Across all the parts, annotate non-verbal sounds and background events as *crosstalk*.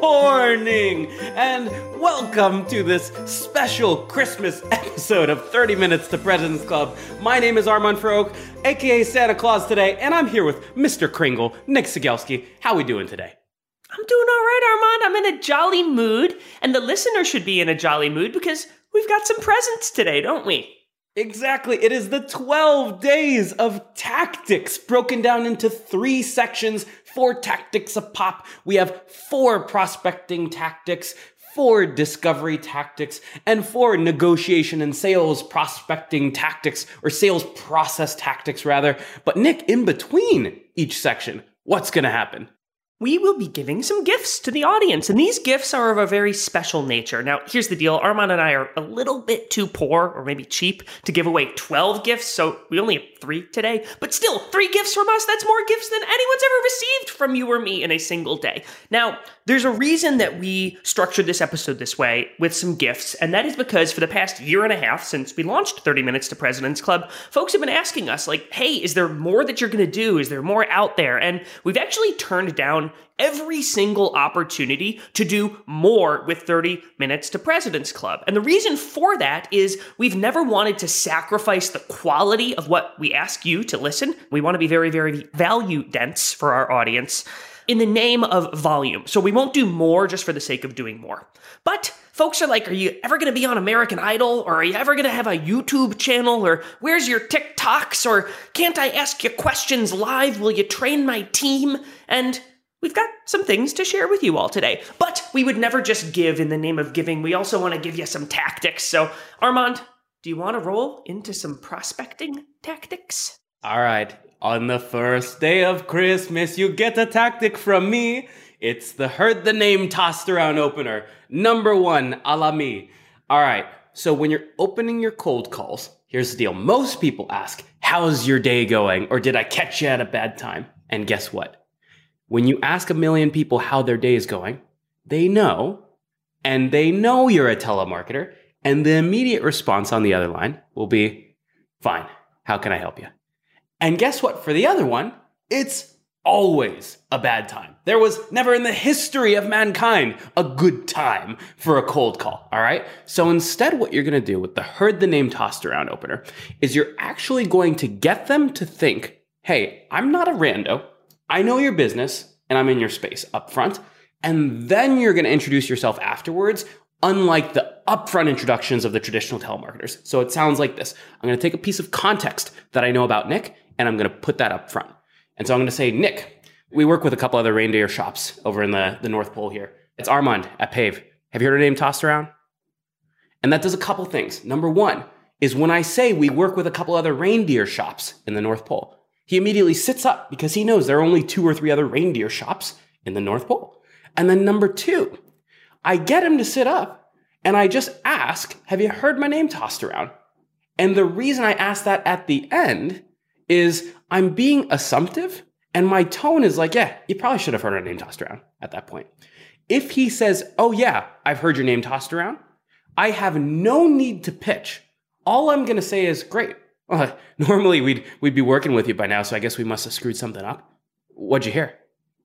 Morning, and welcome to this special Christmas episode of 30 Minutes to President's Club. My name is Armand Farrokh, aka Santa Claus today, and I'm here with Mr. Kringle, Nick Cegelski. How are we doing today? I'm doing all right, Armand. I'm in a jolly mood, and the listener should be in a jolly mood because we've got some presents today, don't we? Exactly. It is the 12 days of tactics broken down into three sections, four tactics a pop. We have four prospecting tactics, four discovery tactics, and four negotiation and sales prospecting tactics, or sales process tactics, rather. But, Nick, in between each section, what's going to happen? We will be giving some gifts to the audience, and these gifts are of a very special nature. Now, here's the deal Armand and I are a little bit too poor, or maybe cheap, to give away 12 gifts, so we only have three today. But still, three gifts from us, that's more gifts than anyone's ever received from you or me in a single day. Now, there's a reason that we structured this episode this way with some gifts, and that is because for the past year and a half since we launched 30 Minutes to President's Club, folks have been asking us, like, hey, is there more that you're gonna do? Is there more out there? And we've actually turned down every single opportunity to do more with 30 Minutes to President's Club. And the reason for that is we've never wanted to sacrifice the quality of what we ask you to listen. We want to be very, very value dense for our audience in the name of volume. So we won't do more just for the sake of doing more. But folks are like, are you ever going to be on American Idol? Or are you ever going to have a YouTube channel? Or where's your TikToks? Or can't I ask you questions live? Will you train my team? And We've got some things to share with you all today, but we would never just give in the name of giving. We also want to give you some tactics. So, Armand, do you want to roll into some prospecting tactics? All right. On the first day of Christmas, you get a tactic from me. It's the heard the name tossed around opener. Number one, a la me. All right. So when you're opening your cold calls, here's the deal. Most people ask, how's your day going? Or did I catch you at a bad time? And guess what? When you ask a million people how their day is going, they know, and they know you're a telemarketer, and the immediate response on the other line will be, fine, how can I help you? And guess what? For the other one, it's always a bad time. There was never in the history of mankind a good time for a cold call, all right? So instead, what you're gonna do with the heard the name tossed around opener is you're actually going to get them to think, hey, I'm not a rando. I know your business and I'm in your space up front. And then you're going to introduce yourself afterwards, unlike the upfront introductions of the traditional telemarketers. So it sounds like this. I'm going to take a piece of context that I know about Nick and I'm going to put that up front. And so I'm going to say, Nick, we work with a couple other reindeer shops over in the, the North Pole here. It's Armand at Pave. Have you heard her name tossed around? And that does a couple things. Number one is when I say we work with a couple other reindeer shops in the North Pole, he immediately sits up because he knows there are only two or three other reindeer shops in the North Pole. And then number two, I get him to sit up and I just ask, Have you heard my name tossed around? And the reason I ask that at the end is I'm being assumptive and my tone is like, Yeah, you probably should have heard our name tossed around at that point. If he says, Oh, yeah, I've heard your name tossed around, I have no need to pitch. All I'm going to say is, Great, well, *laughs* uh, normally we'd we'd be working with you by now, so I guess we must have screwed something up. What'd you hear?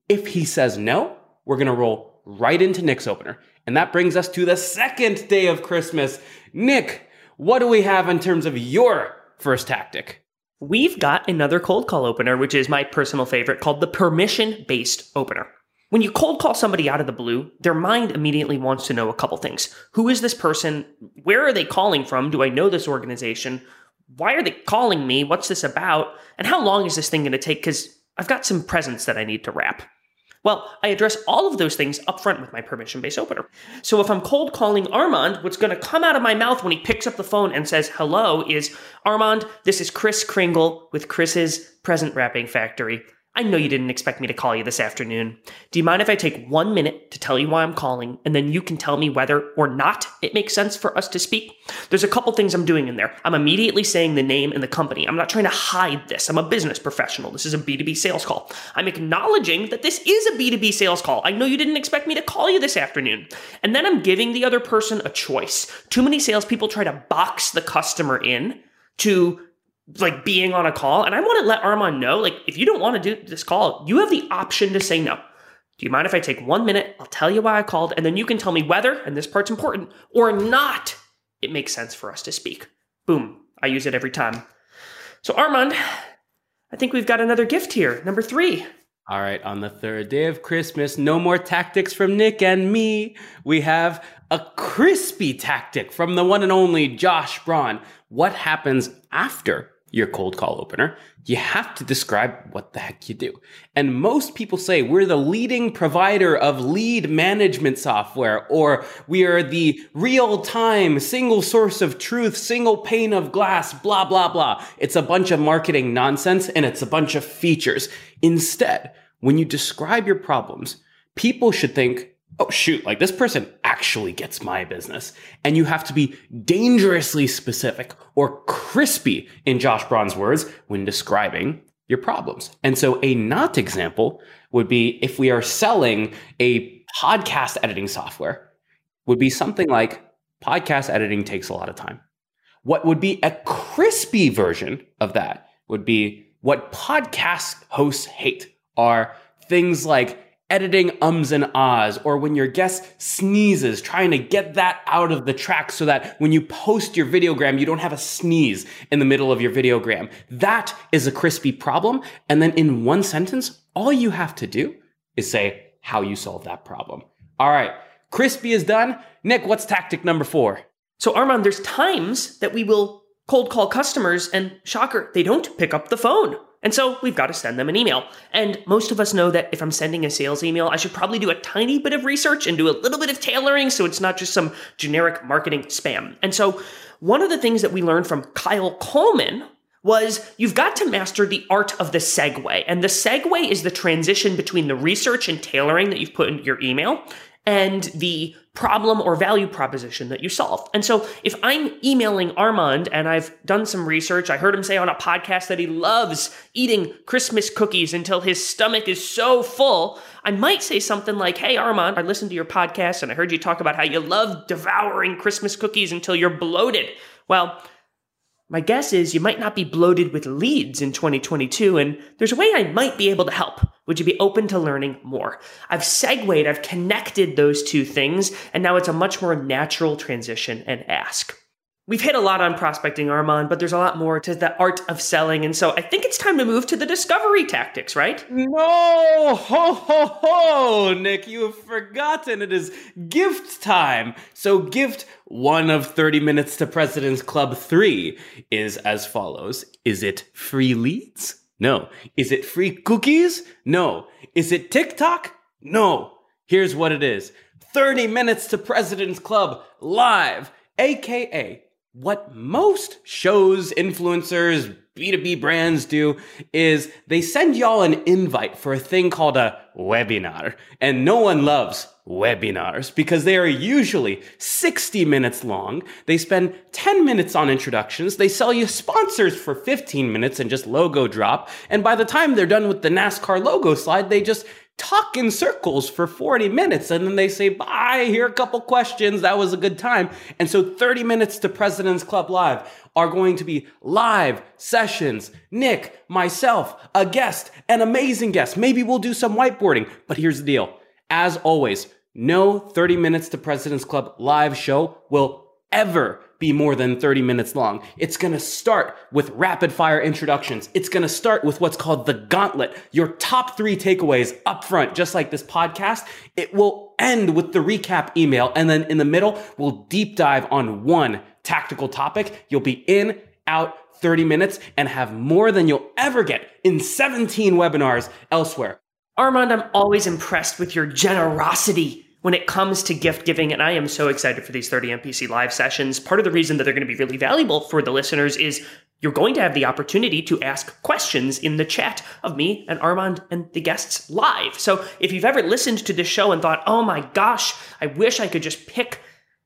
If he says no, we're gonna roll right into Nick's opener. And that brings us to the second day of Christmas. Nick, what do we have in terms of your first tactic? We've got another cold call opener, which is my personal favorite, called the permission based opener. When you cold call somebody out of the blue, their mind immediately wants to know a couple things. Who is this person? Where are they calling from? Do I know this organization? Why are they calling me? What's this about? And how long is this thing going to take? Because I've got some presents that I need to wrap. Well, I address all of those things up front with my permission based opener. So if I'm cold calling Armand, what's going to come out of my mouth when he picks up the phone and says hello is Armand, this is Chris Kringle with Chris's Present Wrapping Factory. I know you didn't expect me to call you this afternoon. Do you mind if I take one minute to tell you why I'm calling, and then you can tell me whether or not it makes sense for us to speak? There's a couple things I'm doing in there. I'm immediately saying the name and the company. I'm not trying to hide this. I'm a business professional. This is a B2B sales call. I'm acknowledging that this is a B2B sales call. I know you didn't expect me to call you this afternoon. And then I'm giving the other person a choice. Too many salespeople try to box the customer in to like being on a call. And I want to let Armand know, like, if you don't want to do this call, you have the option to say no. Do you mind if I take one minute? I'll tell you why I called, and then you can tell me whether, and this part's important, or not it makes sense for us to speak. Boom. I use it every time. So, Armand, I think we've got another gift here. Number three. All right, on the third day of Christmas, no more tactics from Nick and me. We have a crispy tactic from the one and only Josh Braun. What happens after your cold call opener, you have to describe what the heck you do. And most people say we're the leading provider of lead management software, or we are the real time single source of truth, single pane of glass, blah, blah, blah. It's a bunch of marketing nonsense and it's a bunch of features. Instead, when you describe your problems, people should think, oh shoot, like this person actually gets my business. And you have to be dangerously specific or crispy in Josh Braun's words when describing your problems. And so a not example would be if we are selling a podcast editing software would be something like podcast editing takes a lot of time. What would be a crispy version of that would be what podcast hosts hate are things like editing ums and ahs, or when your guest sneezes, trying to get that out of the track so that when you post your videogram, you don't have a sneeze in the middle of your videogram. That is a crispy problem. And then in one sentence, all you have to do is say how you solve that problem. All right. Crispy is done. Nick, what's tactic number four? So, Armand, there's times that we will cold call customers, and shocker, they don't pick up the phone. And so we've got to send them an email. And most of us know that if I'm sending a sales email, I should probably do a tiny bit of research and do a little bit of tailoring so it's not just some generic marketing spam. And so one of the things that we learned from Kyle Coleman was you've got to master the art of the segue. And the segue is the transition between the research and tailoring that you've put into your email and the problem or value proposition that you solve. And so if I'm emailing Armand and I've done some research, I heard him say on a podcast that he loves eating Christmas cookies until his stomach is so full, I might say something like, Hey, Armand, I listened to your podcast and I heard you talk about how you love devouring Christmas cookies until you're bloated. Well, my guess is you might not be bloated with leads in 2022, and there's a way I might be able to help. Would you be open to learning more? I've segued, I've connected those two things, and now it's a much more natural transition and ask. We've hit a lot on prospecting, Armand, but there's a lot more to the art of selling. And so I think it's time to move to the discovery tactics, right? No! Ho, ho, ho! Nick, you have forgotten it is gift time. So, gift one of 30 Minutes to President's Club 3 is as follows Is it free leads? No. Is it free cookies? No. Is it TikTok? No. Here's what it is 30 Minutes to President's Club live, aka what most shows, influencers, B2B brands do is they send y'all an invite for a thing called a webinar. And no one loves webinars because they are usually 60 minutes long. They spend 10 minutes on introductions. They sell you sponsors for 15 minutes and just logo drop. And by the time they're done with the NASCAR logo slide, they just talk in circles for 40 minutes and then they say, bye, here are a couple questions. That was a good time. And so 30 minutes to President's Club Live are going to be live sessions. Nick, myself, a guest, an amazing guest. Maybe we'll do some whiteboarding. But here's the deal. As always, no 30 minutes to President's Club live show will ever be more than 30 minutes long. It's going to start with rapid fire introductions. It's going to start with what's called the gauntlet, your top three takeaways up front, just like this podcast. It will end with the recap email. And then in the middle, we'll deep dive on one tactical topic. You'll be in, out, 30 minutes and have more than you'll ever get in 17 webinars elsewhere. Armand, I'm always impressed with your generosity when it comes to gift giving, and I am so excited for these 30 MPC live sessions. Part of the reason that they're going to be really valuable for the listeners is you're going to have the opportunity to ask questions in the chat of me and Armand and the guests live. So if you've ever listened to this show and thought, oh my gosh, I wish I could just pick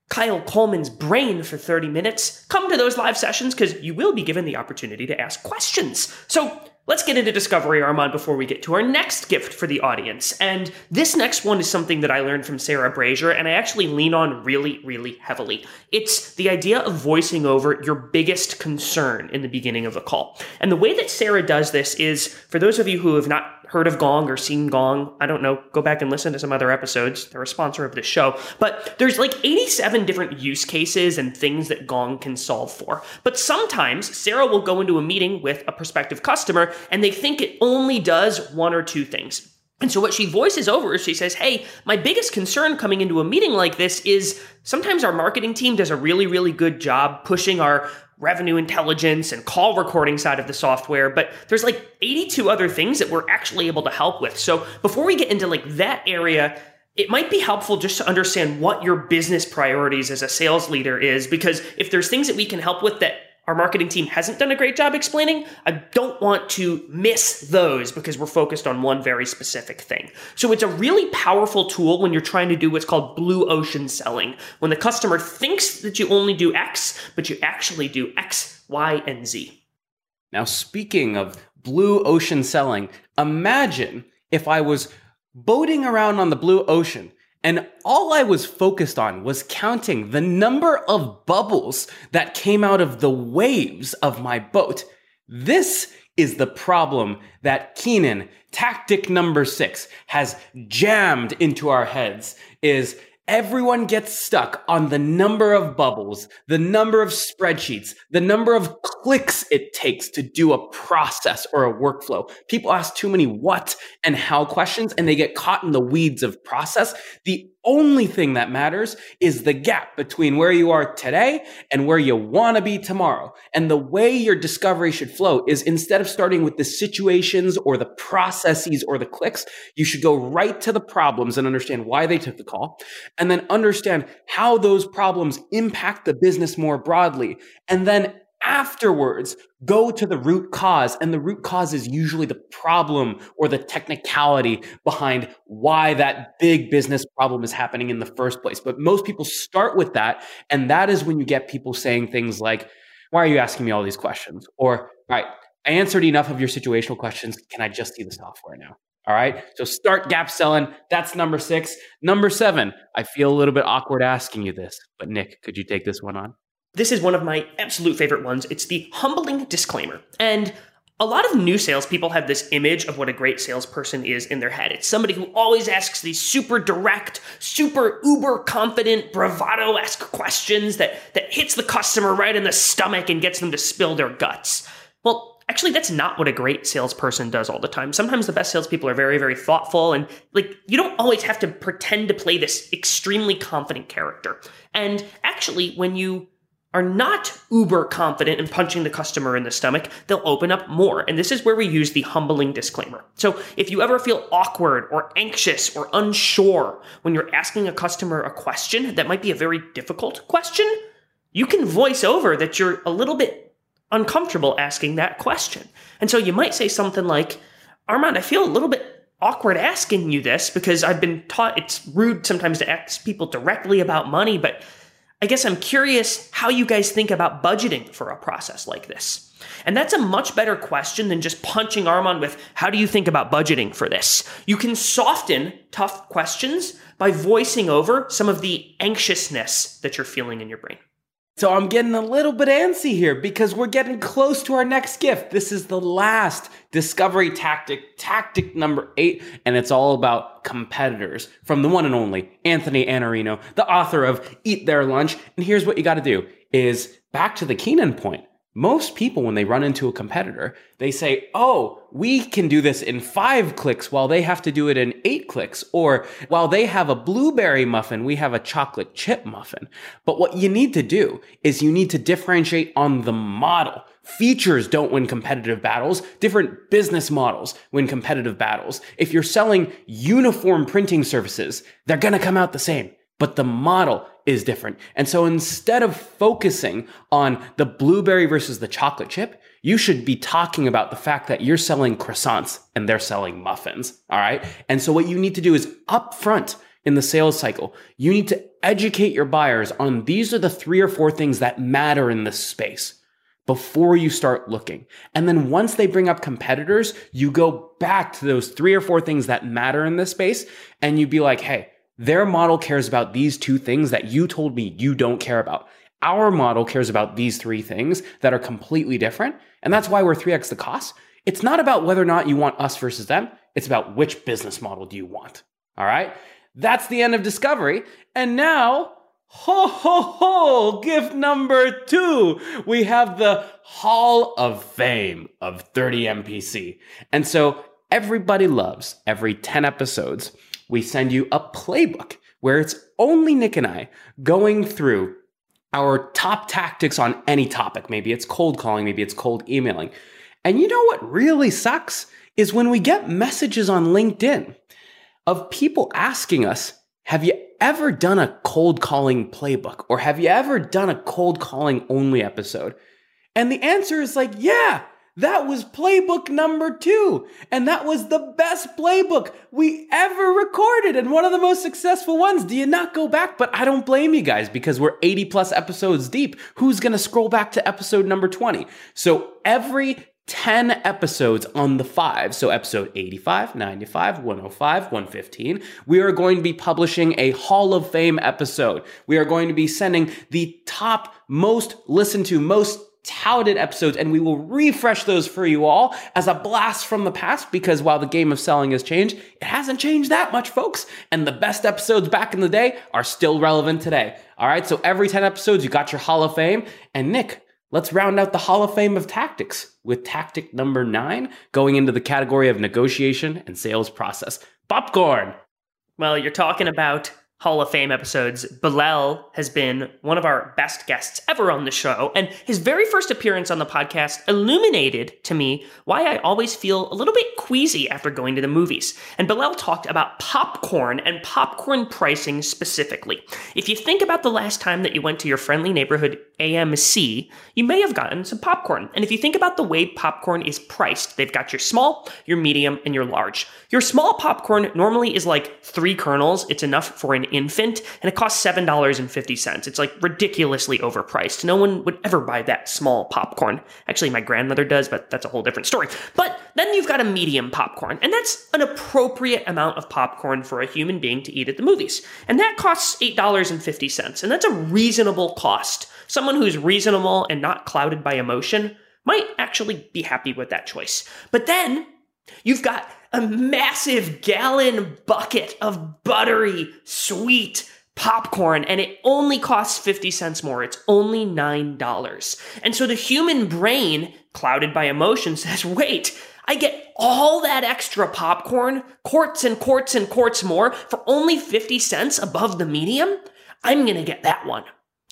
Kyle Coleman's brain for 30 minutes, come to those live sessions because you will be given the opportunity to ask questions. So let's get into Discovery Armand before we get to our next gift for the audience. And this next one is something that I learned from Sarah Brazier, and I actually lean on really, really heavily. It's the idea of voicing over your biggest concern in the beginning of the call. And the way that Sarah does this is for those of you who have not heard of Gong or seen Gong, I don't know, go back and listen to some other episodes. They're a sponsor of this show. But there's like 87 different use cases and things that Gong can solve for. But sometimes Sarah will go into a meeting with a prospective customer and they think it only does one or two things. And so what she voices over is she says, Hey, my biggest concern coming into a meeting like this is sometimes our marketing team does a really, really good job pushing our revenue intelligence and call recording side of the software, but there's like 82 other things that we're actually able to help with. So before we get into like that area, it might be helpful just to understand what your business priorities as a sales leader is because if there's things that we can help with that our marketing team hasn't done a great job explaining, I don't want to miss those because we're focused on one very specific thing. So it's a really powerful tool when you're trying to do what's called blue ocean selling, when the customer thinks that you only do X, but you actually do X, Y, and Z. Now, speaking of blue ocean selling, imagine if I was boating around on the blue ocean and all I was focused on was counting the number of bubbles that came out of the waves of my boat. This is the problem that Keenan, tactic number six, has jammed into our heads is everyone gets stuck on the number of bubbles, the number of spreadsheets, the number of clicks it takes to do a process or a workflow. People ask too many what and how questions and they get caught in the weeds of process. The only thing that matters is the gap between where you are today and where you want to be tomorrow. And the way your discovery should flow is instead of starting with the situations or the processes or the clicks, you should go right to the problems and understand why they took the call and then understand how those problems impact the business more broadly. And then afterwards go to the root cause. And the root cause is usually the problem or the technicality behind why that big business problem is happening in the first place. But most people start with that. And that is when you get people saying things like, why are you asking me all these questions? Or, all right, I answered enough of your situational questions. Can I just see the software now? All right. So start gap selling. That's number six. Number seven, I feel a little bit awkward asking you this, but Nick, could you take this one on? This is one of my absolute favorite ones. It's the humbling disclaimer. And a lot of new salespeople have this image of what a great salesperson is in their head. It's somebody who always asks these super direct, super uber confident, bravado esque questions that, that hits the customer right in the stomach and gets them to spill their guts. Well, actually, that's not what a great salesperson does all the time. Sometimes the best salespeople are very, very thoughtful, and like you don't always have to pretend to play this extremely confident character. And actually, when you are not uber confident in punching the customer in the stomach, they'll open up more. And this is where we use the humbling disclaimer. So if you ever feel awkward or anxious or unsure when you're asking a customer a question that might be a very difficult question, you can voice over that you're a little bit uncomfortable asking that question. And so you might say something like, Armand, I feel a little bit awkward asking you this because I've been taught it's rude sometimes to ask people directly about money, but I guess I'm curious how you guys think about budgeting for a process like this. And that's a much better question than just punching Armand with, how do you think about budgeting for this? You can soften tough questions by voicing over some of the anxiousness that you're feeling in your brain. So I'm getting a little bit antsy here because we're getting close to our next gift. This is the last discovery tactic, tactic number eight, and it's all about competitors from the one and only Anthony Iannarino, the author of Eat Their Lunch. And here's what you got to do is back to the Keenan point. Most people, when they run into a competitor, they say, Oh, we can do this in five clicks while they have to do it in eight clicks. Or while they have a blueberry muffin, we have a chocolate chip muffin. But what you need to do is you need to differentiate on the model. Features don't win competitive battles. Different business models win competitive battles. If you're selling uniform printing services, they're going to come out the same but the model is different. And so instead of focusing on the blueberry versus the chocolate chip, you should be talking about the fact that you're selling croissants and they're selling muffins. All right. And so what you need to do is upfront in the sales cycle, you need to educate your buyers on these are the three or four things that matter in this space before you start looking. And then once they bring up competitors, you go back to those three or four things that matter in this space and you'd be like, Hey, their model cares about these two things that you told me you don't care about. Our model cares about these three things that are completely different. And that's why we're 3x the cost. It's not about whether or not you want us versus them. It's about which business model do you want. All right. That's the end of discovery. And now, ho, ho, ho, gift number two. We have the Hall of Fame of 30 MPC. And so everybody loves every 10 episodes we send you a playbook where it's only Nick and I going through our top tactics on any topic. Maybe it's cold calling, maybe it's cold emailing. And you know what really sucks is when we get messages on LinkedIn of people asking us, have you ever done a cold calling playbook or have you ever done a cold calling only episode? And the answer is like, yeah, that was playbook number two. And that was the best playbook we ever recorded and one of the most successful ones. Do you not go back? But I don't blame you guys because we're 80 plus episodes deep. Who's going to scroll back to episode number 20? So every 10 episodes on the five. So episode 85, 95, 105, 115. We are going to be publishing a Hall of Fame episode. We are going to be sending the top most listened to, most touted episodes and we will refresh those for you all as a blast from the past because while the game of selling has changed, it hasn't changed that much, folks. And the best episodes back in the day are still relevant today. All right. So every 10 episodes, you got your Hall of Fame. And Nick, let's round out the Hall of Fame of tactics with tactic number nine going into the category of negotiation and sales process. Popcorn. Well, you're talking about Hall of Fame episodes, Bilal has been one of our best guests ever on the show, and his very first appearance on the podcast illuminated to me why I always feel a little bit queasy after going to the movies. And Bilal talked about popcorn and popcorn pricing specifically. If you think about the last time that you went to your friendly neighborhood AMC, you may have gotten some popcorn. And if you think about the way popcorn is priced, they've got your small, your medium, and your large. Your small popcorn normally is like three kernels. It's enough for an infant, and it costs $7.50. It's like ridiculously overpriced. No one would ever buy that small popcorn. Actually, my grandmother does, but that's a whole different story. But then you've got a medium popcorn, and that's an appropriate amount of popcorn for a human being to eat at the movies. And that costs $8.50, and that's a reasonable cost. Someone who's reasonable and not clouded by emotion might actually be happy with that choice. But then you've got a massive gallon bucket of buttery, sweet popcorn, and it only costs 50 cents more. It's only $9. And so the human brain, clouded by emotion, *laughs* says, wait, I get all that extra popcorn, quarts and quarts and quarts more for only 50 cents above the medium? I'm gonna get that one.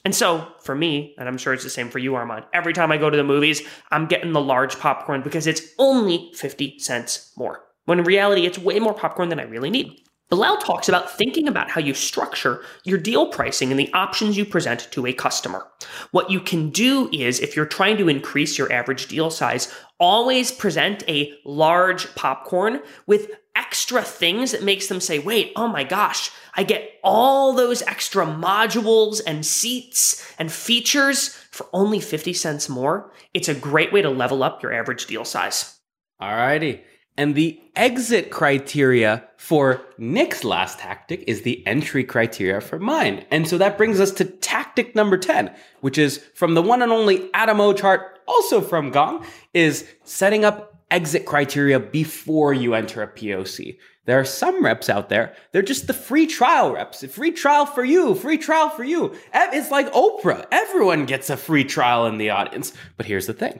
And so for me, and I'm sure it's the same for you, Armand, every time I go to the movies, I'm getting the large popcorn because it's only 50 cents more when in reality, it's way more popcorn than I really need. Bilal talks about thinking about how you structure your deal pricing and the options you present to a customer. What you can do is, if you're trying to increase your average deal size, always present a large popcorn with extra things that makes them say, wait, oh my gosh, I get all those extra modules and seats and features for only 50 cents more. It's a great way to level up your average deal size. Alrighty. And the exit criteria for Nick's last tactic is the entry criteria for mine. And so that brings us to tactic number 10, which is from the one and only Adam Ochart, also from Gong, is setting up exit criteria before you enter a POC. There are some reps out there, they're just the free trial reps. Free trial for you, free trial for you. It's like Oprah. Everyone gets a free trial in the audience. But here's the thing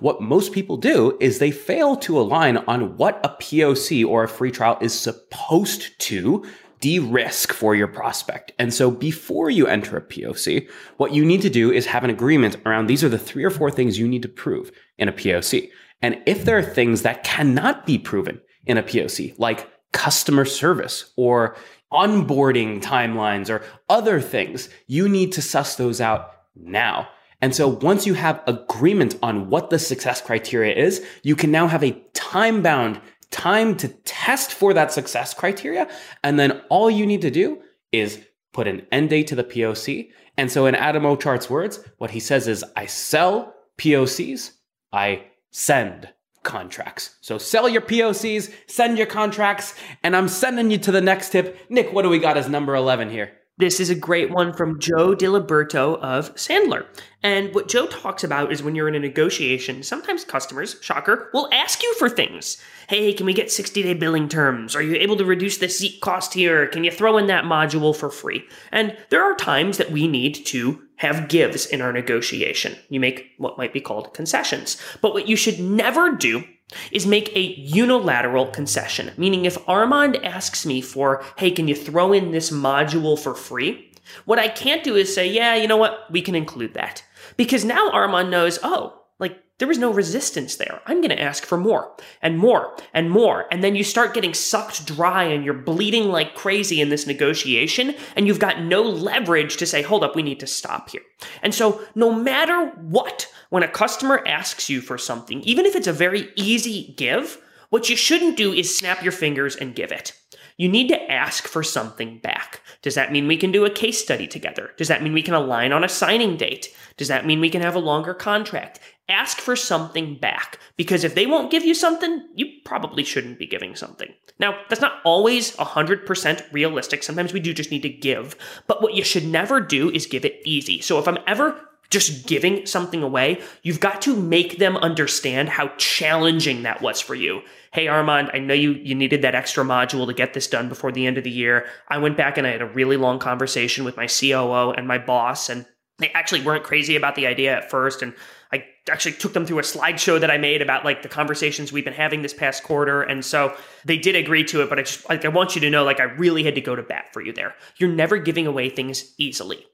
what most people do is they fail to align on what a POC or a free trial is supposed to de risk for your prospect. And so before you enter a POC, what you need to do is have an agreement around these are the three or four things you need to prove in a POC. And if there are things that cannot be proven in a POC, like customer service or onboarding timelines or other things, you need to suss those out now. And so once you have agreement on what the success criteria is, you can now have a time bound time to test for that success criteria. And then all you need to do is put an end date to the POC. And so in Adam Ochart's words, what he says is I sell POCs, I send contracts. So sell your POCs, send your contracts, and I'm sending you to the next tip. Nick, what do we got as number 11 here? This is a great one from Joe Diliberto of Sandler. And what Joe talks about is when you're in a negotiation, sometimes customers, shocker, will ask you for things. Hey, can we get 60 day billing terms? Are you able to reduce the seat cost here? Can you throw in that module for free? And there are times that we need to have gives in our negotiation. You make what might be called concessions. But what you should never do is make a unilateral concession, meaning if Armand asks me for, hey, can you throw in this module for free? What I can't do is say, yeah, you know what, we can include that. Because now Armand knows, oh, like there was no resistance there. I'm going to ask for more and more and more. And then you start getting sucked dry and you're bleeding like crazy in this negotiation. And you've got no leverage to say, hold up, we need to stop here. And so no matter what, when a customer asks you for something, even if it's a very easy give, what you shouldn't do is snap your fingers and give it. You need to ask for something back. Does that mean we can do a case study together? Does that mean we can align on a signing date? Does that mean we can have a longer contract? Ask for something back because if they won't give you something, you probably shouldn't be giving something. Now, that's not always 100% realistic. Sometimes we do just need to give, but what you should never do is give it easy. So if I'm ever just giving something away, you've got to make them understand how challenging that was for you. Hey Armand, I know you you needed that extra module to get this done before the end of the year. I went back and I had a really long conversation with my COO and my boss and they actually weren't crazy about the idea at first and I actually took them through a slideshow that I made about like the conversations we've been having this past quarter. And so they did agree to it, but I just like I want you to know like I really had to go to bat for you there. You're never giving away things easily.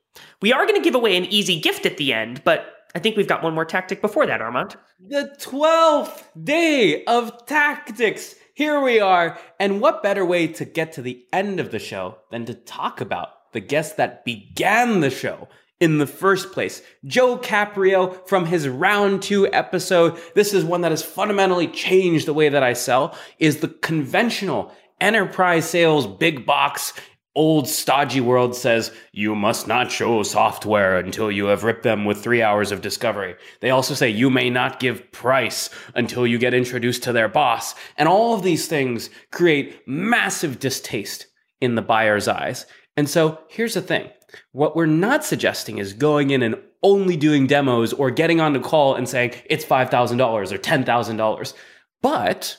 We are going to give away an easy gift at the end, but I think we've got one more tactic before that, Armand. The 12th day of tactics. Here we are. And what better way to get to the end of the show than to talk about the guest that began the show in the first place. Joe Caprio from his round two episode. This is one that has fundamentally changed the way that I sell is the conventional enterprise sales big box old stodgy world says you must not show software until you have ripped them with three hours of discovery. They also say you may not give price until you get introduced to their boss. And all of these things create massive distaste in the buyer's eyes. And so here's the thing. What we're not suggesting is going in and only doing demos or getting on the call and saying it's $5,000 or $10,000. But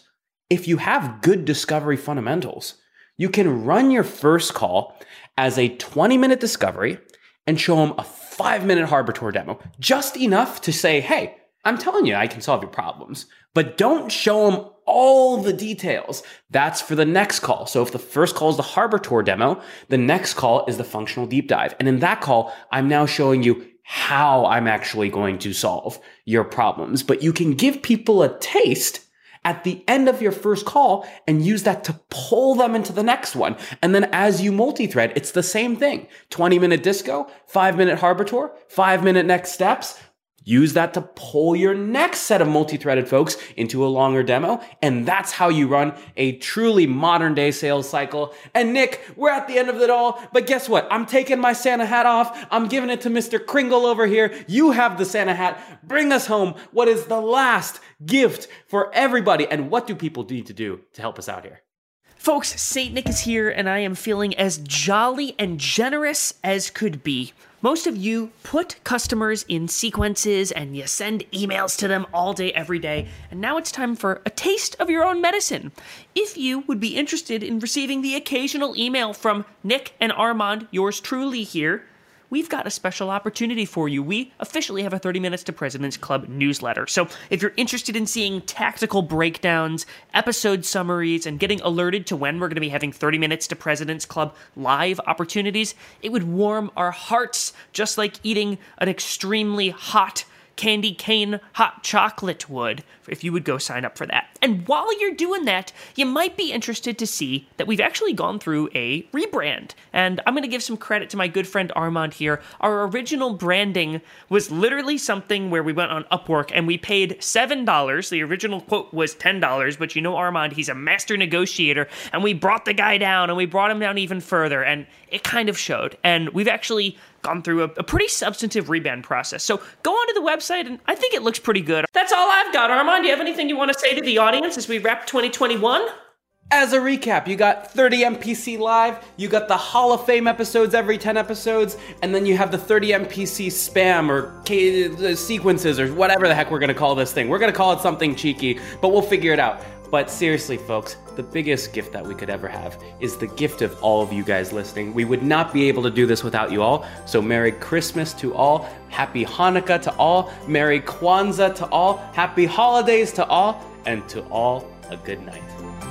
if you have good discovery fundamentals, you can run your first call as a 20 minute discovery and show them a five minute Harbor Tour demo, just enough to say, hey, I'm telling you, I can solve your problems, but don't show them all the details. That's for the next call. So if the first call is the Harbor Tour demo, the next call is the functional deep dive. And in that call, I'm now showing you how I'm actually going to solve your problems. But you can give people a taste at the end of your first call and use that to pull them into the next one. And then as you multi-thread, it's the same thing. 20 minute disco, five minute harbor tour, five minute next steps, Use that to pull your next set of multi-threaded folks into a longer demo. And that's how you run a truly modern day sales cycle. And Nick, we're at the end of it all. But guess what? I'm taking my Santa hat off. I'm giving it to Mr. Kringle over here. You have the Santa hat. Bring us home. What is the last gift for everybody? And what do people need to do to help us out here? Folks, St. Nick is here, and I am feeling as jolly and generous as could be. Most of you put customers in sequences and you send emails to them all day, every day, and now it's time for a taste of your own medicine. If you would be interested in receiving the occasional email from Nick and Armand, yours truly here, we've got a special opportunity for you. We officially have a 30 Minutes to President's Club newsletter. So if you're interested in seeing tactical breakdowns, episode summaries, and getting alerted to when we're going to be having 30 Minutes to President's Club live opportunities, it would warm our hearts just like eating an extremely hot candy cane hot chocolate would if you would go sign up for that. And while you're doing that, you might be interested to see that we've actually gone through a rebrand. And I'm going to give some credit to my good friend Armand here. Our original branding was literally something where we went on Upwork and we paid $7. The original quote was $10, but you know Armand, he's a master negotiator, and we brought the guy down and we brought him down even further, and it kind of showed. And we've actually gone through a, a, pretty substantive rebrand process. So go onto the website, and I think it looks pretty good. That's all I've got. Armand, do you have anything you want to say to the audience as we wrap 2021? As a recap, you got 30 MPC Live, you got the Hall of Fame episodes every 10 episodes, and then you have the 30 MPC spam or K- uh, sequences or whatever the heck we're gonna call this thing. We're gonna call it something cheeky, but we'll figure it out. But seriously, folks, the biggest gift that we could ever have is the gift of all of you guys listening. We would not be able to do this without you all. So, Merry Christmas to all. Happy Hanukkah to all. Merry Kwanzaa to all. Happy holidays to all. And to all, a good night.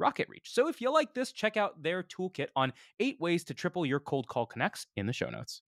RocketReach. So if you like this, check out their toolkit on eight ways to triple your cold call connects in the show notes.